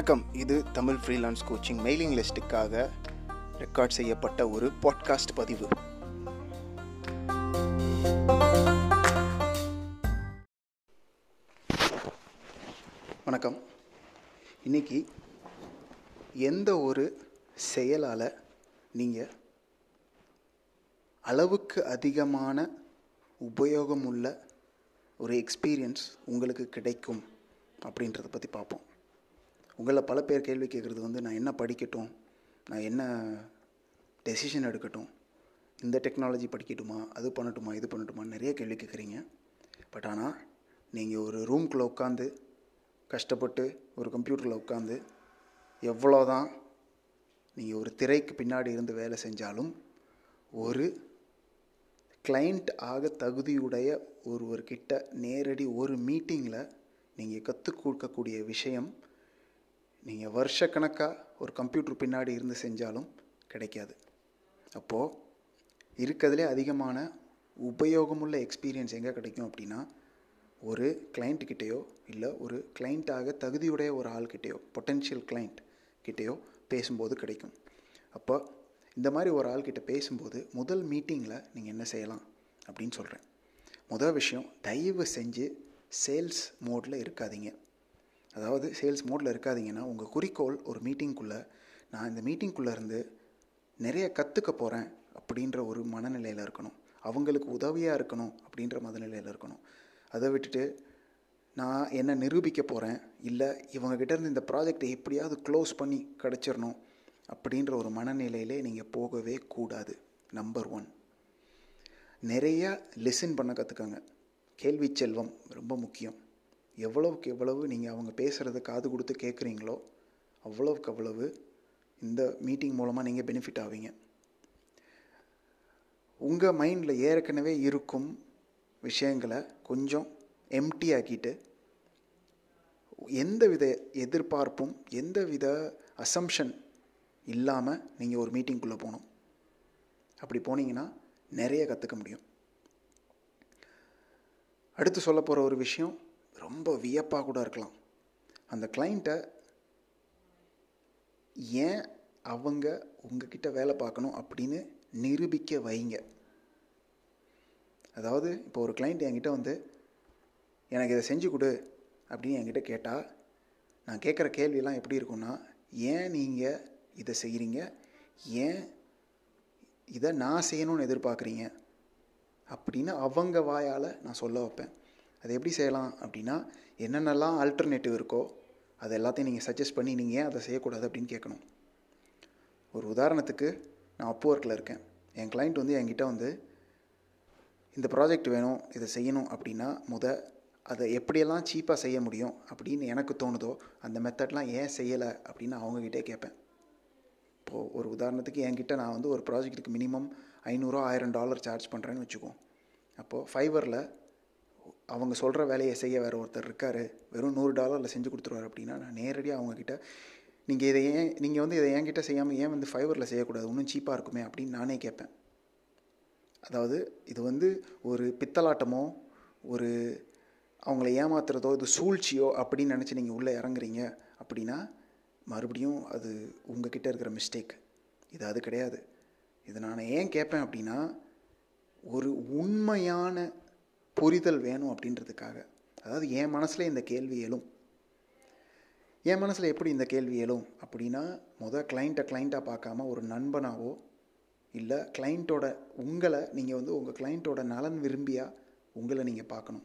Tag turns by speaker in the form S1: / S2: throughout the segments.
S1: வணக்கம். இது Tamil freelance coaching mailing லிஸ்ட்டுக்காக ரெக்கார்ட் செய்யப்பட்ட ஒரு பாட்காஸ்ட் பதிவு. வணக்கம். இன்னைக்கு எந்த ஒரு செயலால் நீங்கள் அளவுக்கு அதிகமான உபயோகமுள்ள ஒரு எக்ஸ்பீரியன்ஸ் உங்களுக்கு கிடைக்கும் அப்படின்றத பற்றி பார்ப்போம். உங்களை பல பேர் கேள்வி கேட்குறது வந்து நான் என்ன படிக்கட்டும் நான் என்ன டெசிஷன் எடுக்கட்டும் இந்த டெக்னாலஜி படிக்கட்டுமா அது பண்ணட்டுமா இது பண்ணட்டுமா நிறைய கேள்வி கேட்குறீங்க. பட் ஆனால் நீங்கள் ஒரு ரூம்குள்ளே உட்காந்து கஷ்டப்பட்டு ஒரு கம்ப்யூட்டரில் உட்காந்து எவ்வளோதான் நீங்கள் ஒரு திரைக்கு பின்னாடி இருந்து வேலை செஞ்சாலும் ஒரு கிளைண்ட் ஆக தகுதியுடைய ஒருவர்கிட்ட நேரடி ஒரு மீட்டிங்கில் நீங்கள் கற்றுக் கொடுக்கக்கூடிய விஷயம் நீங்கள் வருஷக்கணக்காக ஒரு கம்ப்யூட்டர் பின்னாடி இருந்து செஞ்சாலும் கிடைக்காது. அப்போது இருக்கிறதுலே அதிகமான உபயோகமுள்ள எக்ஸ்பீரியன்ஸ் எங்கே கிடைக்கும் அப்படின்னா ஒரு கிளைண்ட்டுக்கிட்டேயோ இல்லை ஒரு கிளைண்ட்டாக தகுதியுடைய ஒரு ஆள்கிட்டேயோ பொட்டென்ஷியல் கிளைண்ட் கிட்டேயோ பேசும்போது கிடைக்கும். அப்போ இந்த மாதிரி ஒரு ஆள்கிட்ட பேசும்போது முதல் மீட்டிங்கில் நீங்கள் என்ன செய்யலாம் அப்படின்னு சொல்கிறேன் முதல் விஷயம் தயவு செஞ்சு சேல்ஸ் மோடில் இருக்காதீங்க. அதாவது சேல்ஸ் மோடில் இருக்காதீங்கன்னா உங்கள் குறிக்கோள் ஒரு மீட்டிங்குள்ளே நான் இந்த மீட்டிங்குள்ளே இருந்து நிறைய கற்றுக்க போகிறேன் அப்படின்ற ஒரு மனநிலையில் இருக்கணும். அவங்களுக்கு உதவியாக இருக்கணும் அப்படின்ற மனநிலையில் இருக்கணும். அதை விட்டுட்டு நான் என்ன நிரூபிக்க போகிறேன் இல்லை இவங்ககிட்ட இருந்து இந்த ப்ராஜெக்டை எப்படியாவது க்ளோஸ் பண்ணி கிடச்சிடணும் அப்படின்ற ஒரு மனநிலையிலே நீங்கள் போகவே கூடாது. நம்பர் ஒன் நிறைய லிசன் பண்ண கற்றுக்கங்க கேள்வி செல்வம் ரொம்ப முக்கியம். எவ்வளவுக்கு எவ்வளவு நீங்கள் அவங்க பேசுகிறத காது கொடுத்து கேட்குறீங்களோ அவ்வளவுக்கு அவ்வளவு இந்த மீட்டிங் மூலமாக நீங்கள் பெனிஃபிட் ஆவீங்க. உங்கள் மைண்டில் ஏற்கனவே இருக்கும் விஷயங்களை கொஞ்சம் எம்டி ஆக்கிட்டு எந்த வித எதிர்பார்ப்பும் எந்த வித அசம்ஷன் இல்லாமல் நீங்கள் ஒரு மீட்டிங்குள்ளே போகணும். அப்படி போனீங்கன்னா நிறைய கற்றுக்க முடியும். அடுத்து சொல்ல போகிற ஒரு விஷயம் ரொம்ப வியப்பாக கூட இருக்கலாம். அந்த கிளைண்ட்டை ஏன் அவங்க உங்ககிட்ட வேலை பார்க்கணும் அப்படின்னு நிரூபிக்க வைங்க. அதாவது இப்போ ஒரு கிளைண்ட் என்கிட்ட வந்து எனக்கு இதை செஞ்சு கொடு அப்படின்னு என்கிட்ட கேட்டால் நான் கேட்குற கேள்வியெல்லாம் எப்படி இருக்கும்னா ஏன் நீங்கள் இதை செய்கிறீங்க ஏன் இதை நான் செய்யணும்னு எதிர்பார்க்குறீங்க? அப்படின்னு அவங்க வாயால் நான் சொல்ல வைப்பேன். அது எப்படி செய்யலாம் அப்படின்னா என்னென்னலாம் ஆல்டர்னேட்டிவ் இருக்கோ அது எல்லாத்தையும் நீங்கள் சஜஸ்ட் பண்ணி நீங்கள் ஏன் அதை செய்யக்கூடாது அப்படின்னு கேட்கணும். ஒரு உதாரணத்துக்கு நான் அப்போ ஒர்க்கில் இருக்கேன். என் கிளைண்ட் வந்து என்கிட்ட வந்து இந்த ப்ராஜெக்ட் வேணும் இதை செய்யணும் அப்படின்னா முத அதை எப்படியெல்லாம் சீப்பாக செய்ய முடியும் அப்படின்னு எனக்கு தோணுதோ அந்த மெத்தட்லாம் ஏன் செய்யலை அப்படின்னு அவங்கக்கிட்டே கேட்பேன். இப்போது ஒரு உதாரணத்துக்கு என்கிட்ட நான் வந்து ஒரு ப்ராஜெக்ட்டுக்கு மினிமம் ஐநூறுரூவா ஆயிரம் டாலர் சார்ஜ் பண்ணுறேன்னு வச்சுக்கோம் அப்போது ஃபைவரில் அவங்க சொல்கிற வேலையை செய்ய வேறு ஒருத்தர் இருக்கார் வெறும் நூறு டாலரில் செஞ்சு கொடுத்துருவார் அப்படின்னா நான் நேரடியாக அவங்கக்கிட்ட நீங்கள் இதை ஏன் நீங்கள் வந்து இதை என்கிட்ட செய்யாமல் ஏன் வந்து ஃபைவரில் செய்யக்கூடாது? இன்னும் சீப்பாக இருக்குமே அப்படின்னு நானே கேட்பேன். அதாவது இது வந்து ஒரு பித்தலாட்டமோ ஒரு அவங்கள ஏமாத்துறதோ இது சூழ்ச்சியோ அப்படின்னு நினச்சி நீங்கள் உள்ளே இறங்குறீங்க அப்படின்னா மறுபடியும் அது உங்ககிட்ட இருக்கிற மிஸ்டேக் இது அது கிடையாது. இதை நான் ஏன் கேட்பேன் அப்படின்னா ஒரு உண்மையான புரிதல் வேணும் அப்படின்றதுக்காக. அதாவது என் மனசில் இந்த கேள்வி எழும். என் மனசில் எப்படி இந்த கேள்வி எழும் அப்படின்னா மொதல் கிளைண்ட்டை கிளைண்ட்டாக பார்க்காம ஒரு நண்பனாவோ இல்லை கிளைண்ட்டோட உங்களை நீங்கள் வந்து உங்கள் கிளைண்ட்டோட நலன் விரும்பியாக உங்களை நீங்கள் பார்க்கணும்.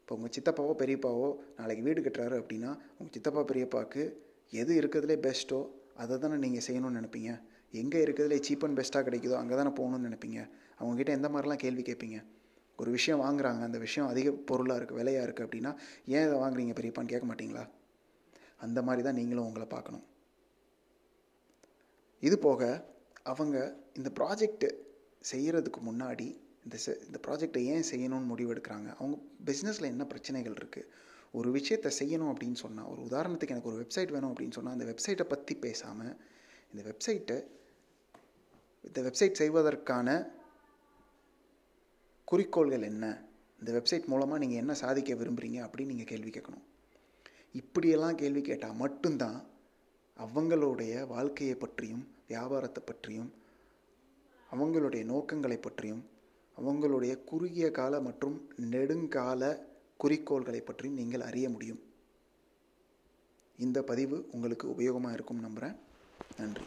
S1: இப்போ உங்கள் சித்தப்பாவோ பெரியப்பாவோ நாளைக்கு வீடு கட்டுறாரு அப்படின்னா உங்கள் சித்தப்பா பெரியப்பாவுக்கு எது இருக்கிறதுலே பெஸ்ட்டோ அதை தானே நீங்கள் செய்யணும்னு நினைப்பீங்க. எங்கே இருக்கிறதுலே சீப் அண்ட் பெஸ்ட்டாக கிடைக்குதோ அங்கே தானே போகணும்னு நினைப்பீங்க. அவங்ககிட்ட எந்த மாதிரிலாம் கேள்வி கேட்பீங்க? ஒரு விஷயம் வாங்குறாங்க அந்த விஷயம் அதிக பொருளாக இருக்குது விலையாக இருக்குது அப்படின்னா ஏன் இதை வாங்குறீங்க பெரியப்பான்னு கேட்க மாட்டிங்களா? அந்த மாதிரி தான் நீங்களும் உங்களை பார்க்கணும். இது போக அவங்க இந்த ப்ராஜெக்ட் செய்கிறதுக்கு முன்னாடி இந்த செ இந்த ப்ராஜெக்டை ஏன் செய்யணும்னு முடிவெடுக்கிறாங்க? அவங்க பிஸ்னஸில் என்ன பிரச்சனைகள் இருக்குது ஒரு விஷயத்தை செய்யணும் அப்படின்னு சொன்னால் ஒரு உதாரணத்துக்கு எனக்கு ஒரு வெப்சைட் வேணும் அப்படின்னு சொன்னால் அந்த வெப்சைட்டை பற்றி பேசாமல் இந்த வெப்சைட்டை இந்த வெப்சைட் செய்வதற்கான குறிக்கோள்கள் என்ன? இந்த வெப்சைட் மூலமாக நீங்கள் என்ன சாதிக்க விரும்புகிறீங்க அப்படின்னு நீங்கள் கேள்வி கேட்கணும். இப்படியெல்லாம் கேள்வி கேட்டால் மட்டும்தான் அவங்களுடைய வாழ்க்கையை பற்றியும் வியாபாரத்தை பற்றியும் அவங்களுடைய நோக்கங்களை பற்றியும் அவங்களுடைய குறுகிய கால மற்றும் நெடுங்கால குறிக்கோள்களை பற்றியும் நீங்கள் அறிய முடியும். இந்த பதிவு உங்களுக்கு உபயோகமாக இருக்கும் நம்புகிறேன் நன்றி.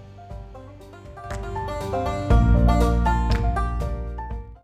S1: thank you